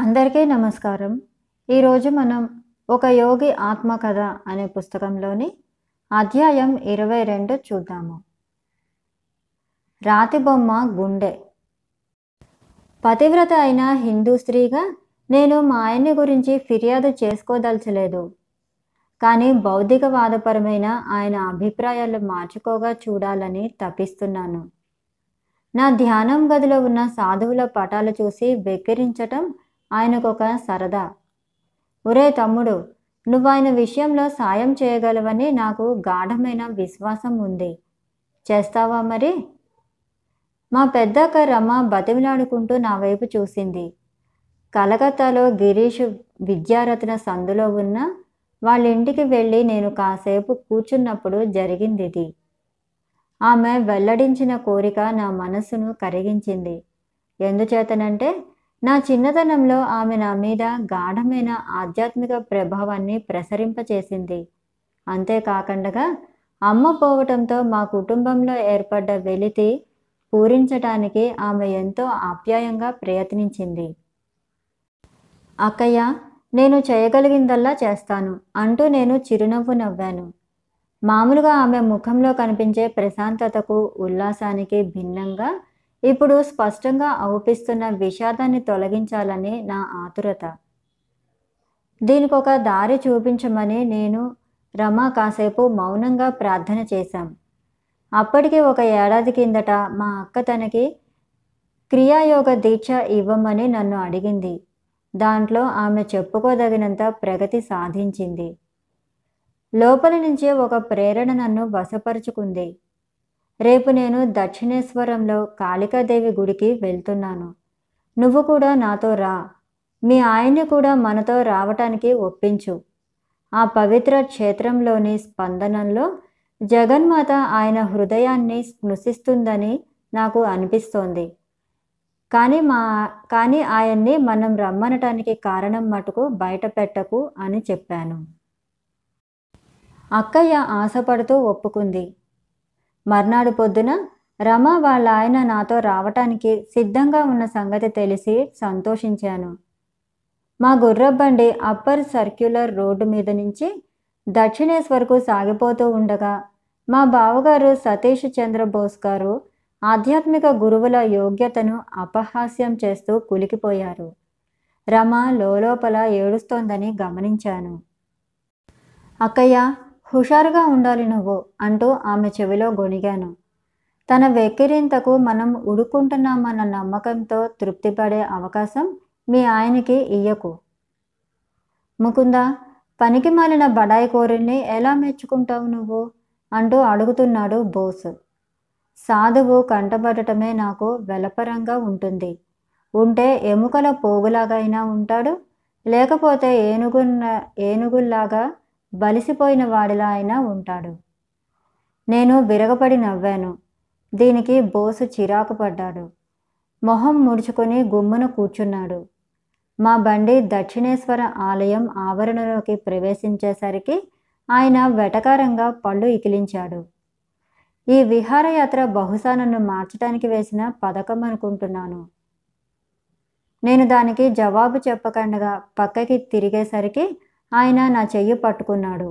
అందరికీ నమస్కారం. ఈరోజు మనం ఒక యోగి ఆత్మకథ అనే పుస్తకంలోని అధ్యాయం ఇరవై రెండు చూద్దాము. రాతి బొమ్మ గుండె. పతివ్రత అయిన హిందూ స్త్రీగా నేను మా ఆయన్ని గురించి ఫిర్యాదు చేసుకోదలచలేదు. కానీ బౌద్ధికవాదపరమైన ఆయన అభిప్రాయాలు మార్చుకోగా చూడాలని తపిస్తున్నాను. నా ధ్యానం గదిలో ఉన్న సాధువుల పటాలు చూసి వెక్కిరించటం ఆయనకొక సరదా. ఒరే తమ్ముడు నువ్వు ఆయన విషయంలో సాయం చేయగలవని నాకు గాఢమైన విశ్వాసం ఉంది. చేస్తావా మరి? మా పెద్దక్క రమ బతిమిలాడుకుంటూ నా వైపు చూసింది. కలకత్తాలో గిరీష్ విద్యారత్న సందులో ఉన్న వాళ్ళ ఇంటికి వెళ్ళి నేను కాసేపు కూర్చున్నప్పుడు జరిగింది ఇది. ఆమె వెల్లడించిన కోరిక నా మనసును కరిగించింది. ఎందుచేతనంటే నా చిన్నతనంలో ఆమె నా మీద గాఢమైన ఆధ్యాత్మిక ప్రభావాన్ని ప్రసరింపచేసింది. అంతేకాకుండా అమ్మ పోవటంతో మా కుటుంబంలో ఏర్పడ్డ వెలితి పూరించటానికి ఆమె ఎంతో ఆప్యాయంగా ప్రయత్నించింది. అక్కయ్య నేను చేయగలిగిందల్లా చేస్తాను అంటూ నేను చిరునవ్వు నవ్వాను. మామూలుగా ఆమె ముఖంలో కనిపించే ప్రశాంతతకు ఉల్లాసానికి భిన్నంగా ఇప్పుడు స్పష్టంగా అవుపిస్తున్న విషాదాన్ని తొలగించాలని నా ఆతురత. దీనికి ఒక దారి చూపించమని నేను రమ కాసేపు మౌనంగా ప్రార్థన చేశాం. అప్పటికి ఒక ఏడాది కిందట మా అక్క తనకి క్రియాయోగ దీక్ష ఇవ్వమని నన్ను అడిగింది. దాంట్లో ఆమె చెప్పుకోదగినంత ప్రగతి సాధించింది. లోపల నుంచే ఒక ప్రేరణ నన్ను వశపరుచుకుంది. రేపు నేను దక్షిణేశ్వరంలో కాళికాదేవి గుడికి వెళ్తున్నాను. నువ్వు కూడా నాతో రా. మీ ఆయన్ని కూడా మనతో రావటానికి ఒప్పించు. ఆ పవిత్ర క్షేత్రంలోని స్పందనంలో జగన్మాత ఆయన హృదయాన్ని స్పృశిస్తుందని నాకు అనిపిస్తోంది. కానీ మా కానీ ఆయన్ని మనం రమ్మనటానికి కారణం మటుకు బయట పెట్టకు అని చెప్పాను. అక్కయ్య ఆశపడుతూ ఒప్పుకుంది. మర్నాడు పొద్దున రమ వాళ్ళ ఆయన నాతో రావటానికి సిద్ధంగా ఉన్న సంగతి తెలిసి సంతోషించాను. మా గుర్రబండి అప్పర్ సర్క్యులర్ రోడ్డు మీద నుంచి దక్షిణేశ్వర్కు సాగిపోతూ ఉండగా మా బావగారు సతీష్ చంద్ర బోస్ గారు ఆధ్యాత్మిక గురువుల యోగ్యతను అపహాస్యం చేస్తూ కులికిపోయారు. రమ లోపల ఏడుస్తోందని గమనించాను. అక్కయ్య హుషారుగా ఉండాలి నువ్వు అంటూ ఆమె చెవిలో గొణిగాను. తన వెక్కిరింతకు మనం ఉడుకుంటున్నామన్న నమ్మకంతో తృప్తిపడే అవకాశం మీ ఆయనకి ఇయ్యకు. ముకుంద పనికి మాలిన బడాయి కోరిల్ని ఎలా మెచ్చుకుంటావు నువ్వు? అంటూ అడుగుతున్నాడు బోస్. సాధువు కంటబడటమే నాకు వెలపరంగా ఉంటుంది. ఉంటే ఎముకల పోగులాగైనా అయినా ఉంటాడు లేకపోతే ఏనుగున్న ఏనుగుల్లాగా బలిసిపోయిన వాడిలా అయినా ఉంటాడు. నేను విరగపడి నవ్వాను. దీనికి బోసు చిరాకు పడ్డాడు. మొహం ముడుచుకొని గుమ్మున కూర్చున్నాడు. మా బండి దక్షిణేశ్వర ఆలయం ఆవరణలోకి ప్రవేశించేసరికి ఆయన వెటకారంగా పళ్ళు ఇకిలించాడు. ఈ విహారయాత్ర బహుశా నన్ను మార్చడానికి వేసిన పథకం అనుకుంటున్నాను. నేను దానికి జవాబు చెప్పకుండా పక్కకి తిరిగేసరికి ఆయన నా చెయ్యి పట్టుకున్నాడు.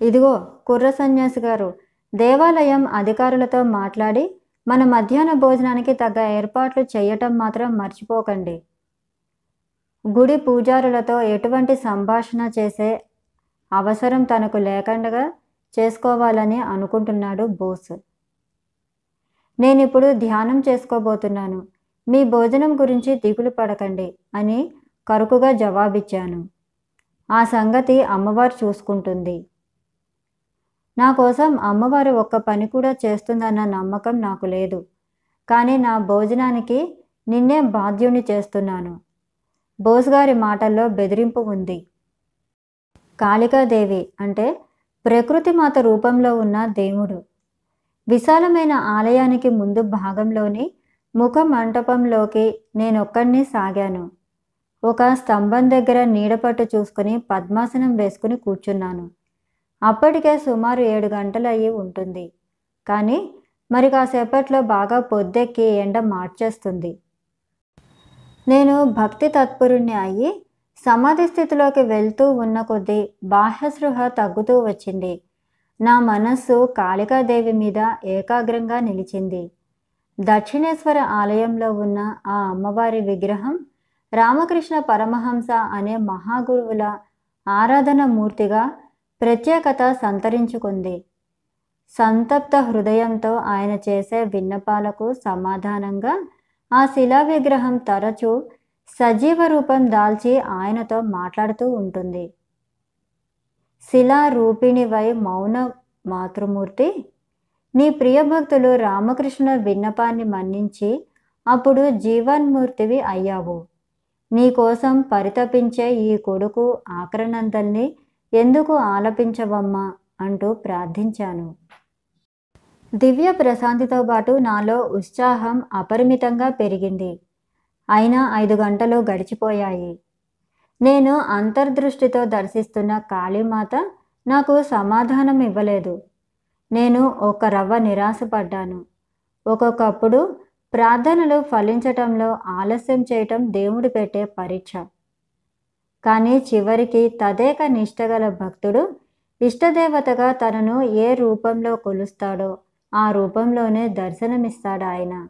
ఇదిగో కుర్ర సన్యాసి గారు దేవాలయం అధికారులతో మాట్లాడి మన మధ్యాహ్న భోజనానికి తగ్గ ఏర్పాట్లు చేయటం మాత్రం మర్చిపోకండి. గుడి పూజారులతో ఎటువంటి సంభాషణ చేసే అవసరం తనకు లేకుండా చేసుకోవాలని అనుకుంటున్నాడు బోస్. నేను ఇప్పుడు ధ్యానం చేసుకోబోతున్నాను. మీ భోజనం గురించి దిగులు పడకండి అని కరుకుగా జవాబిచ్చాను. ఆ సంగతి అమ్మవారు చూసుకుంటుంది. నా కోసం అమ్మవారు ఒక్క పని కూడా చేస్తుందన్న నమ్మకం నాకు లేదు. కానీ నా భోజనానికి నిన్నే బాధ్యుని చేస్తున్నాను. బోస్ గారి మాటల్లో బెదిరింపు ఉంది. కాళికాదేవి అంటే ప్రకృతి మాత రూపంలో ఉన్న దేవుడు. విశాలమైన ఆలయానికి ముందు భాగంలోని ముఖ మంటపంలోకి నేనొక్కడిని సాగాను. ఒక స్తంభం దగ్గర నీడపట్టు చూసుకుని పద్మాసనం వేసుకుని కూర్చున్నాను. అప్పటికే సుమారు ఏడు గంటలు అయ్యి ఉంటుంది. కానీ మరి కాసేపట్లో బాగా పొద్దెక్కి ఎండ మార్చేస్తుంది. నేను భక్తి తత్పరుణ్ణి అయ్యి సమాధి స్థితిలోకి వెళ్తూ ఉన్న కొద్దీ బాహ్యసృహ తగ్గుతూ వచ్చింది. నా మనస్సు కాళికాదేవి మీద ఏకాగ్రంగా నిలిచింది. దక్షిణేశ్వర ఆలయంలో ఉన్న ఆ అమ్మవారి విగ్రహం రామకృష్ణ పరమహంస అనే మహాగురువుల ఆరాధన మూర్తిగా ప్రత్యేకత సంతరించుకుంది. సంతప్త హృదయంతో ఆయన చేసే విన్నపాలకు సమాధానంగా ఆ శిలా విగ్రహం తరచూ సజీవ రూపం దాల్చి ఆయనతో మాట్లాడుతూ ఉంటుంది. శిలా రూపిణివై మౌన మాతృమూర్తి నీ ప్రియభక్తులు రామకృష్ణ విన్నపాన్ని మన్నించి అప్పుడు జీవన్మూర్తివి అయ్యావు. నీకోసం పరితపించే ఈ కొడుకు ఆకరణందల్ని ఎందుకు ఆలపించవమ్మా? అంటూ ప్రార్థించాను. దివ్య ప్రశాంతితో పాటు నాలో ఉత్సాహం అపరిమితంగా పెరిగింది. అయినా ఐదు గంటలు గడిచిపోయాయి. నేను అంతర్దృష్టితో దర్శిస్తున్న కాళీమాత నాకు సమాధానం ఇవ్వలేదు. నేను ఒక రవ్వ నిరాశపడ్డాను. ఒక్కొక్కప్పుడు ప్రార్థనలు ఫలించటంలో ఆలస్యం చేయటం దేవుడు పెట్టే పరీక్ష. కానీ చివరికి తదేక నిష్టగల భక్తుడు ఇష్టదేవతగా తనను ఏ రూపంలో కొలుస్తాడో ఆ రూపంలోనే దర్శనమిస్తాడు ఆయన.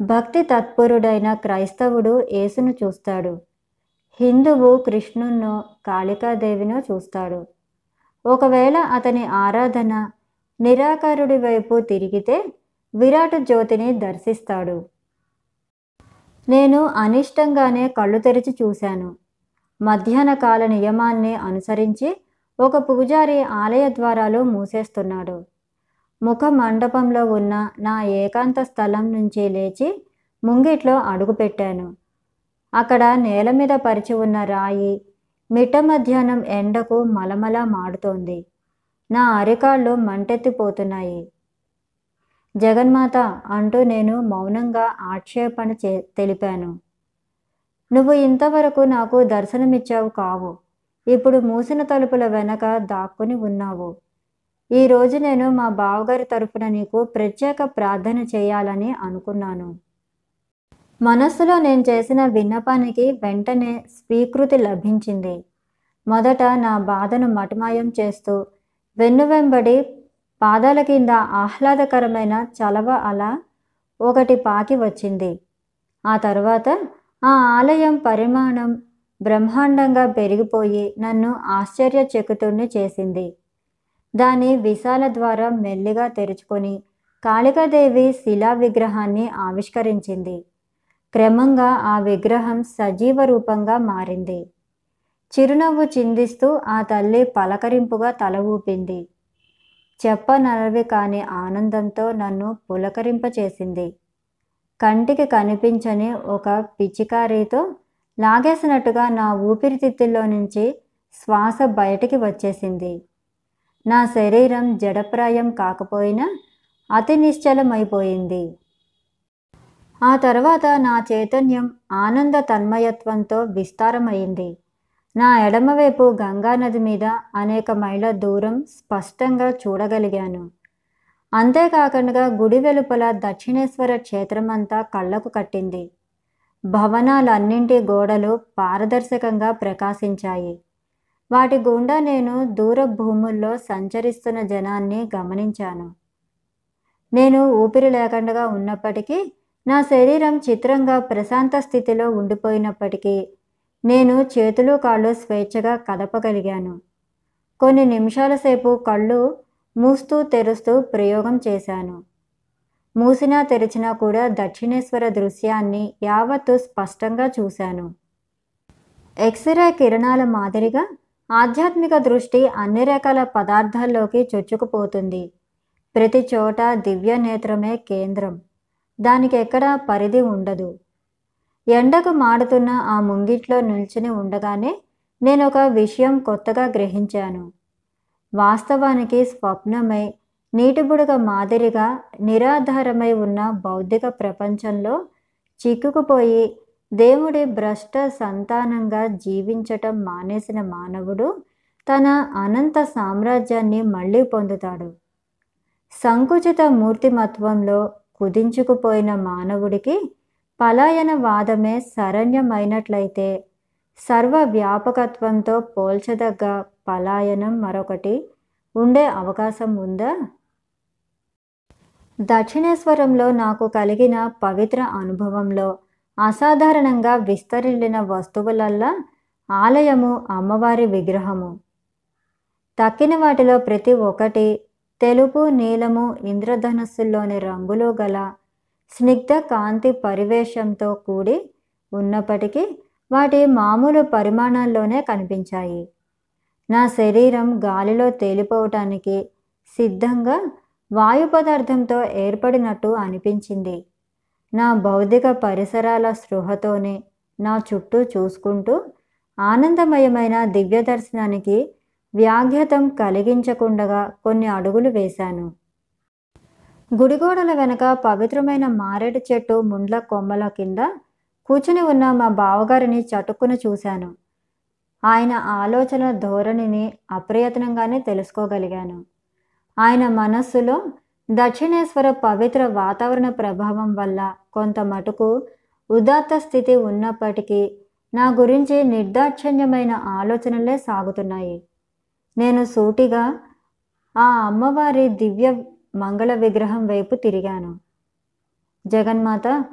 భక్తి తత్పరుడైన క్రైస్తవుడు యేసును చూస్తాడు. హిందువు కృష్ణున్నో కాళికాదేవినో చూస్తాడు. ఒకవేళ అతని ఆరాధన నిరాకారుడి వైపు తిరిగితే విరాట్ జ్యోతిని దర్శిస్తాడు. నేను అనిష్టంగానే కళ్ళు తెరిచి చూశాను. మధ్యాహ్న కాల నియమాన్ని అనుసరించి ఒక పూజారి ఆలయ ద్వారాలు మూసేస్తున్నాడు. ముఖ మండపంలో ఉన్న నా ఏకాంత స్థలం నుంచి లేచి ముంగిట్లో అడుగుపెట్టాను అక్కడ నేల మీద పరిచి ఉన్న రాయి మిట్ట మధ్యాహ్నం ఎండకు మలమల మాడుతోంది. నా అరికాళ్ళు మంటెత్తిపోతున్నాయి. జగన్మాత అంటూ నేను మౌనంగా ఆక్షేపణ చే తెలిపాను. నువ్వు ఇంతవరకు నాకు దర్శనమిచ్చావు కావు. ఇప్పుడు మూసిన తలుపుల వెనక దాక్కుని ఉన్నావు. ఈరోజు నేను మా బావగారి తరఫున నీకు ప్రత్యేక ప్రార్థన చేయాలని అనుకున్నాను. మనస్సులో నేను చేసిన విన్నపానికి వెంటనే స్వీకృతి లభించింది. మొదట నా బాధను మటమాయం చేస్తూ వెన్ను వెంబడి పాదాల కింద ఆహ్లాదకరమైన చలవ అల ఒకటి పాకి వచ్చింది. ఆ తర్వాత ఆ ఆలయం పరిమాణం బ్రహ్మాండంగా పెరిగిపోయి నన్ను ఆశ్చర్యచకితుణ్ణి చేసింది. దాని విశాల ద్వారం మెల్లిగా తెరుచుకొని కాళికాదేవి శిలా విగ్రహాన్ని ఆవిష్కరించింది. క్రమంగా ఆ విగ్రహం సజీవ రూపంగా మారింది. చిరునవ్వు చిందిస్తూ ఆ తల్లి పలకరింపుగా తల ఊపింది. చెప్పనలవి కాని ఆనందంతో నన్ను పులకరింపచేసింది. కంటికి కనిపించని ఒక పిచికారీతో లాగేసినట్టుగా నా ఊపిరితిత్తుల్లో నుంచి శ్వాస బయటికి వచ్చేసింది. నా శరీరం జడప్రాయం కాకపోయినా అతి నిశ్చలమైపోయింది. ఆ తర్వాత నా చైతన్యం ఆనంద తన్మయత్వంతో విస్తారమైంది. నా ఎడమవైపు గంగానది మీద అనేక మైళ్ళ దూరం స్పష్టంగా చూడగలిగాను. అంతేకాకుండా గుడి వెలుపల దక్షిణేశ్వర క్షేత్రమంతా కళ్ళకు కట్టింది. భవనాలన్నింటి గోడలు పారదర్శకంగా ప్రకాశించాయి. వాటి గుండా నేను దూర భూముల్లో సంచరిస్తున్న జనాన్ని గమనించాను. నేను ఊపిరి లేకుండా ఉన్నప్పటికీ నా శరీరం చిత్రంగా ప్రశాంత స్థితిలో ఉండిపోయినప్పటికీ నేను చేతులు కాళ్ళు స్వేచ్ఛగా కదపగలిగాను. కొన్ని నిమిషాల సేపు కళ్ళు మూస్తూ తెరుస్తూ ప్రయోగం చేశాను. మూసినా తెరిచినా కూడా దక్షిణేశ్వర దృశ్యాన్ని యావత్తు స్పష్టంగా చూశాను. ఎక్స్రే కిరణాల మాదిరిగా ఆధ్యాత్మిక దృష్టి అన్ని రకాల పదార్థాల్లోకి చొచ్చుకుపోతుంది. ప్రతి చోట దివ్య నేత్రమే కేంద్రం. దానికి ఎక్కడా పరిధి ఉండదు. ఎండకు మాడుతున్న ఆ ముంగిట్లో నిల్చుని ఉండగానే నేను ఒక విషయం కొత్తగా గ్రహించాను. వాస్తవానికి స్వప్నమై నీటి బుడగ మాదిరిగా నిరాధారమై ఉన్న బౌద్ధిక ప్రపంచంలో చిక్కుకుపోయి దేవుడి భ్రష్ట సంతానంగా జీవించటం మానేసిన మానవుడు తన అనంత సామ్రాజ్యాన్ని మళ్ళీ పొందుతాడు. సంకుచిత మూర్తిమత్వంలో కుదించుకుపోయిన మానవుడికి పలాయన వాదమే శరణ్యమైనట్లయితే సర్వ వ్యాపకత్వంతో పోల్చదగ్గ పలాయనం మరొకటి ఉండే అవకాశం ఉందా? దక్షిణేశ్వరంలో నాకు కలిగిన పవిత్ర అనుభవంలో అసాధారణంగా విస్తరిల్లిన వస్తువులల్లా ఆలయము అమ్మవారి విగ్రహము. తక్కిన వాటిలో ప్రతి ఒక్కటి తెలుపు నీలము ఇంద్రధనస్సుల్లోని రంగులు గల స్నిగ్ధ కాంతి పరివేశంతో కూడి ఉన్నప్పటికీ వాటి మామూలు పరిమాణాల్లోనే కనిపించాయి. నా శరీరం గాలిలో తేలిపోవటానికి సిద్ధంగా వాయు పదార్థంతో ఏర్పడినట్టు అనిపించింది. నా భౌతిక పరిసరాల స్పృహతోనే నా చుట్టూ చూసుకుంటూ ఆనందమయమైన దివ్య దర్శనానికి వ్యాఘ్యతం కలిగించకుండగా కొన్ని అడుగులు వేశాను. గుడిగోడల వెనక పవిత్రమైన మారేడు చెట్టు ముండ్ల కొమ్మల కింద కూర్చుని ఉన్న మా బావగారిని చటుక్కున చూశాను. ఆయన ఆలోచన ధోరణిని అప్రయత్నంగానే తెలుసుకోగలిగాను. ఆయన మనస్సులో దక్షిణేశ్వర పవిత్ర వాతావరణ ప్రభావం వల్ల కొంత మటుకు ఉదాత్త స్థితి ఉన్నప్పటికీ నా గురించి నిర్దాక్షిణ్యమైన ఆలోచనలే సాగుతున్నాయి. నేను సూటిగా ఆ అమ్మవారి దివ్య మంగళ విగ్రహం వైపు తిరిగాను. జగన్మాత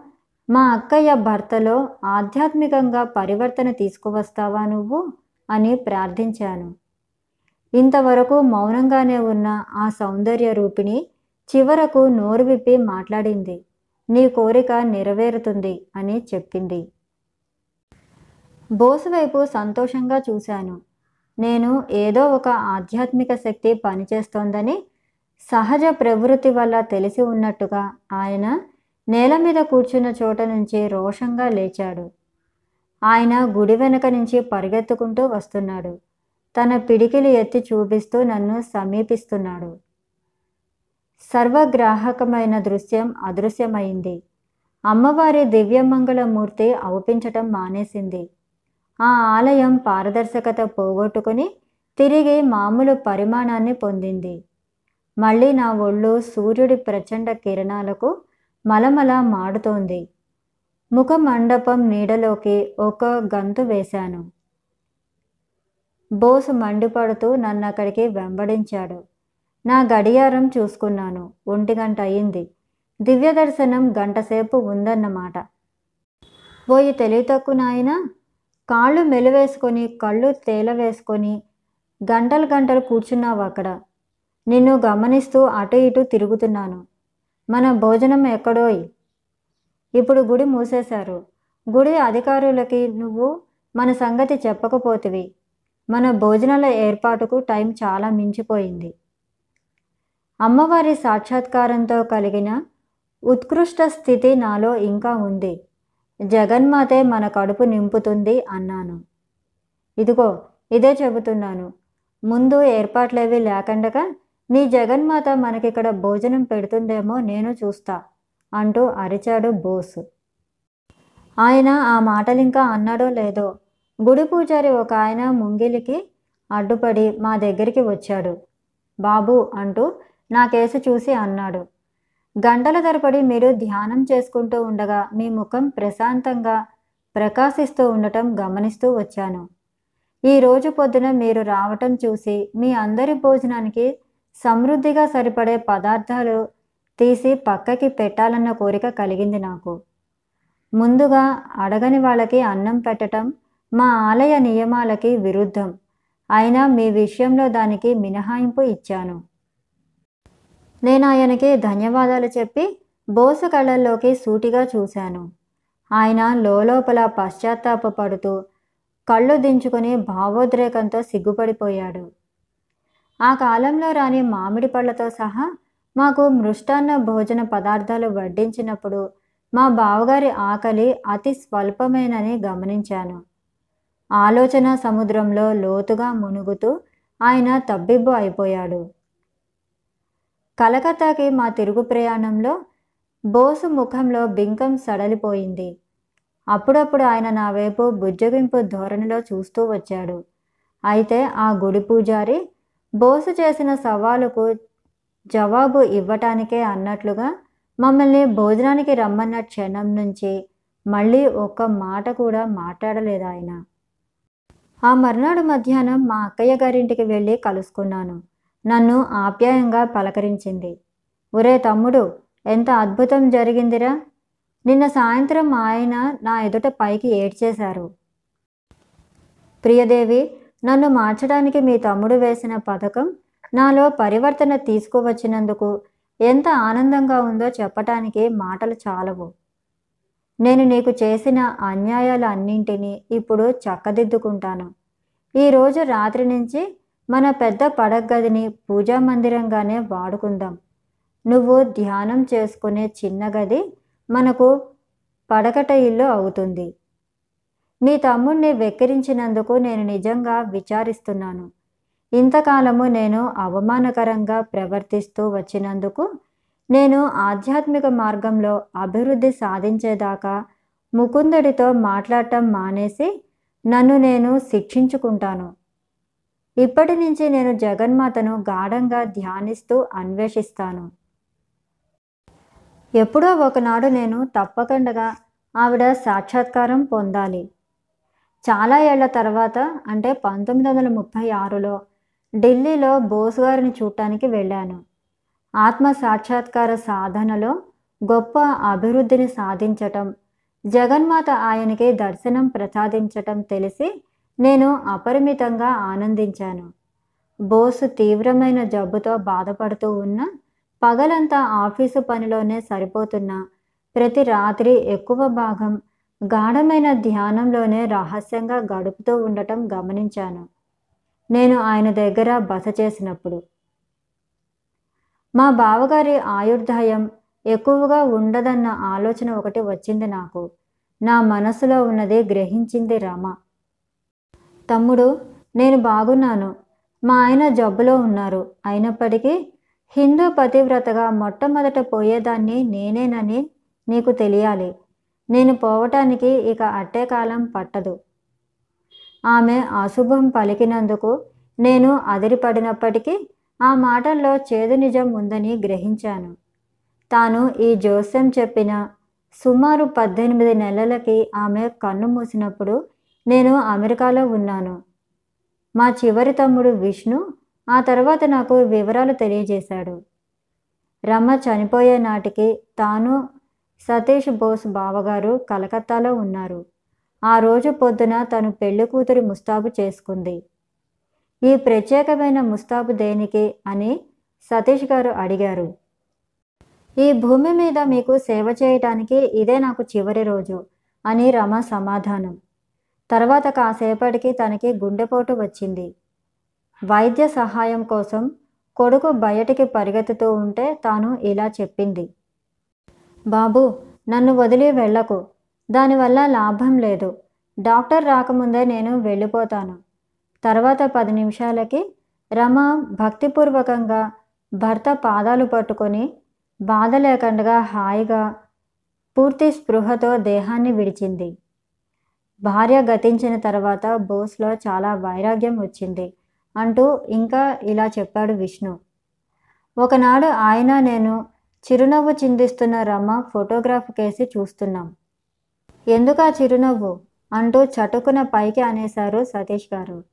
మా అక్కయ్య భర్తలో ఆధ్యాత్మికంగా పరివర్తన తీసుకువస్తావా నువ్వు? అని ప్రార్థించాను. ఇంతవరకు మౌనంగానే ఉన్న ఆ సౌందర్య రూపిణి చివరకు నోరు విప్పి మాట్లాడింది. నీ కోరిక నెరవేరుతుంది అని చెప్పింది. బోసు వైపు సంతోషంగా చూశాను. నేను ఏదో ఒక ఆధ్యాత్మిక శక్తి పనిచేస్తోందని సహజ ప్రవృత్తి వల్ల తెలిసి ఉన్నట్టుగా ఆయన నేల మీద కూర్చున్న చోట నుంచి రోషంగా లేచాడు. ఆయన గుడి వెనక నుంచి పరిగెత్తుకుంటూ వస్తున్నాడు. తన పిడికిలు ఎత్తి చూపిస్తూ నన్ను సమీపిస్తున్నాడు. సర్వగ్రాహకమైన దృశ్యం అదృశ్యమైంది. అమ్మవారి దివ్యమంగళమూర్తి అవుపించటం మానేసింది. ఆ ఆలయం పారదర్శకత పోగొట్టుకుని తిరిగి మామూలు పరిమాణాన్ని పొందింది. మళ్ళీ నా ఒళ్ళు సూర్యుడి ప్రచండ కిరణాలకు మలమల మాడుతోంది. ముఖ మండపం నీడలోకి ఒక గంతు వేశాను. బోసు మండిపడుతూ నన్ను అక్కడికి వెంబడించాడు. నా గడియారం చూసుకున్నాను. ఒంటి గంట అయింది. దివ్య దర్శనం గంటసేపు ఉందన్నమాట. పోయి తెలివితక్కు నాయన! కాళ్ళు మెలివేసుకొని కళ్ళు తేలవేసుకొని గంటలు గంటలు కూర్చున్నావు అక్కడ నిన్ను గమనిస్తూ అటు ఇటు తిరుగుతున్నాను. మన భోజనం ఎక్కడోయ్? ఇప్పుడు గుడి మూసేశారు. గుడి అధికారులకి నువ్వు మన సంగతి చెప్పకపోతివి. మన భోజనాల ఏర్పాటుకు టైం చాలా మించిపోయింది. అమ్మవారి సాక్షాత్కారంతో కలిగిన ఉత్కృష్ట స్థితి నాలో ఇంకా ఉంది. జగన్మాతే మన కడుపు నింపుతుంది అన్నాను. ఇదిగో ఇదే చెబుతున్నాను. ముందు ఏర్పాట్లేవి లేకుండగా నీ జగన్మాత మనకిక్కడ భోజనం పెడుతుందేమో నేను చూస్తా అంటూ అరిచాడు బోసు. ఆయన ఆ మాటలింకా అన్నాడో లేదో గుడి పూజారి ఒక ఆయన ముంగిలికి అడ్డుపడి మా దగ్గరికి వచ్చాడు. బాబు అంటూ నా కేసు చూసి అన్నాడు. గంటల తరబడి మీరు ధ్యానం చేసుకుంటూ ఉండగా మీ ముఖం ప్రశాంతంగా ప్రకాశిస్తూ ఉండటం గమనిస్తూ వచ్చాను. ఈ రోజు పొద్దున మీరు రావటం చూసి మీ అందరి భోజనానికి సమృద్ధిగా సరిపడే పదార్థాలు తీసి పక్కకి పెట్టాలన్న కోరిక కలిగింది నాకు. ముందుగా అడగని వాళ్ళకి అన్నం పెట్టటం మా ఆలయ నియమాలకి విరుద్ధం. అయినా మీ విషయంలో దానికి మినహాయింపు ఇచ్చాను. నేను ఆయనకి ధన్యవాదాలు చెప్పి బోసు కళ్ళల్లోకి సూటిగా చూశాను. ఆయన లోపల పశ్చాత్తాపపడుతూ కళ్ళు దించుకొని భావోద్రేకంతో సిగ్గుపడిపోయాడు. ఆ కాలంలో రాని మామిడి పళ్ళతో సహా మాకు మృష్టాన్న భోజన పదార్థాలు వడ్డించినప్పుడు మా బావగారి ఆకలి అతి స్వల్పమేనని గమనించాను. ఆలోచన సముద్రంలో లోతుగా మునుగుతూ ఆయన తబ్బిబ్బు అయిపోయాడు. కలకత్తాకి మా తిరుగు ప్రయాణంలో బోసు ముఖంలో బింకం సడలిపోయింది. అప్పుడప్పుడు ఆయన నా వైపు బుజ్జగింపు ధోరణిలో చూస్తూ వచ్చాడు. అయితే ఆ గుడి పూజారి బోసు చేసిన సవాలుకు జవాబు ఇవ్వటానికే అన్నట్లుగా మమ్మల్ని భోజనానికి రమ్మన్న క్షణం నుంచి మళ్ళీ ఒక్క మాట కూడా మాట్లాడలేదు ఆయన. ఆ మర్నాడు మధ్యాహ్నం మా అక్కయ్య గారింటికి వెళ్ళి కలుసుకున్నాను. నన్ను ఆప్యాయంగా పలకరించింది. ఒరే తమ్ముడు ఎంత అద్భుతం జరిగిందిరా. నిన్న సాయంత్రం మా ఆయన నా ఎదుట పైకి ఏడ్చేశారు. ప్రియదేవి నన్ను మార్చడానికి మీ తమ్ముడు వేసిన పథకం నాలో పరివర్తన తీసుకువచ్చినందుకు ఎంత ఆనందంగా ఉందో చెప్పటానికి మాటలు చాలవు. నేను నీకు చేసిన అన్యాయాలన్నింటినీ ఇప్పుడు చక్కదిద్దుకుంటాను. ఈరోజు రాత్రి నుంచి మన పెద్ద పడగదిని పూజా మందిరంగానే వాడుకుందాం. నువ్వు ధ్యానం చేసుకునే చిన్న గది మనకు పడకట ఇల్లు అవుతుంది. మీ తమ్ముణ్ణి వెక్కిరించినందుకు నేను నిజంగా విచారిస్తున్నాను. ఇంతకాలము నేను అవమానకరంగా ప్రవర్తిస్తూ వచ్చినందుకు నేను ఆధ్యాత్మిక మార్గంలో అభివృద్ధి సాధించేదాకా ముకుందుడితో మాట్లాడటం మానేసి నన్ను నేను శిక్షించుకుంటాను. ఇప్పటి నుంచి నేను జగన్మాతను గాఢంగా ధ్యానిస్తూ అన్వేషిస్తాను. ఎప్పుడో ఒకనాడు నేను తప్పకుండా ఆవిడ సాక్షాత్కారం పొందాలి. చాలా ఏళ్ళ తర్వాత అంటే పంతొమ్మిది వందల ముప్పై ఆరులో ఢిల్లీలో బోస్ గారిని చూడటానికి వెళ్ళాను. ఆత్మ సాక్షాత్కార సాధనలో గొప్ప అభివృద్ధిని సాధించటం జగన్మాత ఆయనకి దర్శనం ప్రసాదించటం తెలిసి నేను అపరిమితంగా ఆనందించాను. బోసు తీవ్రమైన జబ్బుతో బాధపడుతూ ఉన్న పగలంతా ఆఫీసు పనిలోనే సరిపోతున్న ప్రతి రాత్రి ఎక్కువ భాగం గాఢమైన ధ్యానంలోనే రహస్యంగా గడుపుతూ ఉండటం గమనించాను. నేను ఆయన దగ్గర బస చేసినప్పుడు. మా బావగారి ఆయుర్దాయం ఎక్కువగా ఉండదన్న ఆలోచన ఒకటి వచ్చింది నాకు. నా మనసులో ఉన్నది గ్రహించింది రమ. తమ్ముడు నేను బాగున్నాను. మా ఆయన జబ్బులో ఉన్నారు. అయినప్పటికీ హిందూ పతివ్రతగా మొట్టమొదట పోయేదాన్ని నేనేనని నీకు తెలియాలి. నేను పోవటానికి ఇక అట్టే కాలం పట్టదు. ఆమె అశుభం పలికినందుకు నేను అదిరిపడినప్పటికీ ఆ మాటల్లో చేదు నిజం ఉందని గ్రహించాను. తాను ఈ జోస్యం చెప్పిన సుమారు పద్దెనిమిది నెలలకి ఆమె కన్ను మూసినప్పుడు నేను అమెరికాలో ఉన్నాను. మా చివరి తమ్ముడు విష్ణు ఆ తర్వాత నాకు వివరాలు తెలియజేశాడు. రమ చనిపోయే నాటికి తాను సతీష్ బోస్ బావగారు కలకత్తాలో ఉన్నారు. ఆ రోజు పొద్దున తను పెళ్ళి కూతురి ముస్తాబు చేసుకుంది. ఈ ప్రత్యేకమైన ముస్తాబు దేనికి అని సతీష్ గారు అడిగారు. ఈ భూమి మీద మీకు సేవ చేయటానికి ఇదే నాకు చివరి రోజు అని రమ సమాధానం. తర్వాత కాసేపటికి తనకి గుండెపోటు వచ్చింది. వైద్య సహాయం కోసం కొడుకు బయటికి పరిగెత్తుతూ ఉంటే తాను ఇలా చెప్పింది. బాబు నన్ను వదిలి వెళ్ళకు. దానివల్ల లాభం లేదు. డాక్టర్ రాకముందే నేను వెళ్ళిపోతాను. తర్వాత పది నిమిషాలకి రమ భక్తిపూర్వకంగా భర్త పాదాలు పట్టుకొని బాధ లేకుండా హాయిగా పూర్తి స్పృహతో దేహాన్ని విడిచింది. భార్య గతించిన తర్వాత బోస్లో చాలా వైరాగ్యం వచ్చింది అంటూ ఇంకా ఇలా చెప్పాడు విష్ణు. ఒకనాడు ఆయన నేను చిరునవ్వు చిందిస్తున్న రమ ఫోటోగ్రాఫ్ కేసి చూస్తున్నాం. ఎందుకా చిరునవ్వు? అంటూ చటుకున పైకి అనేశారు సతీష్ గారు.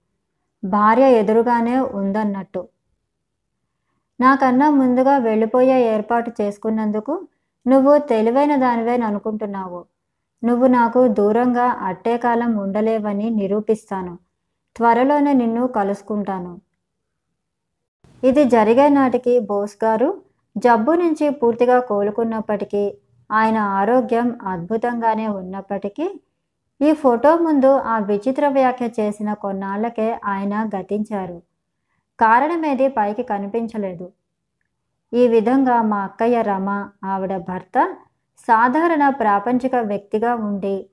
భార్య ఎదురుగానే ఉందన్నట్టు. నాకన్నా ముందుగా వెళ్ళిపోయే ఏర్పాటు చేసుకున్నందుకు నువ్వు తెలివైన దానివేని అనుకుంటున్నావు నువ్వు నాకు దూరంగా అట్టే కాలం ఉండలేవని నిరూపిస్తాను. త్వరలోనే నిన్ను కలుసుకుంటాను. ఇది జరిగే నాటికి బోస్ గారు జబ్బు నుంచి పూర్తిగా కోలుకున్నప్పటికీ ఆయన ఆరోగ్యం అద్భుతంగానే ఉన్నప్పటికీ ఈ ఫోటో ముందు ఆ విచిత్ర వ్యాఖ్య చేసిన కొన్నాళ్ళకే ఆయన గతించారు. కారణమేది పైకి కనిపించలేదు. ఈ విధంగా మా అక్కయ్య రమ ఆవిడ భర్త సాధారణ ప్రాపంచిక వ్యక్తిగా ఉండి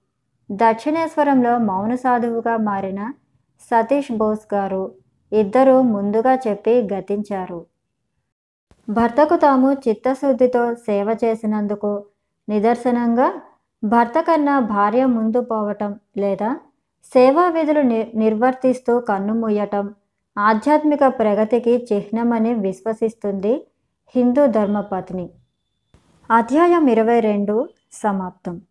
దక్షిణేశ్వరంలో మౌన సాధువుగా మారిన సతీష్ బోస్ గారు ఇద్దరూ ముందుగా చెప్పి గతించారు. భర్తకు తాము చిత్తశుద్ధితో సేవ చేసినందుకు నిదర్శనంగా భర్త కన్నా భార్య ముందు పోవటం లేదా సేవా విధులు ని నిర్వర్తిస్తూ కన్నుమూయటం ఆధ్యాత్మిక ప్రగతికి చిహ్నమని విశ్వసిస్తుంది హిందూ ధర్మపత్ని. అధ్యాయం ఇరవై రెండు సమాప్తం.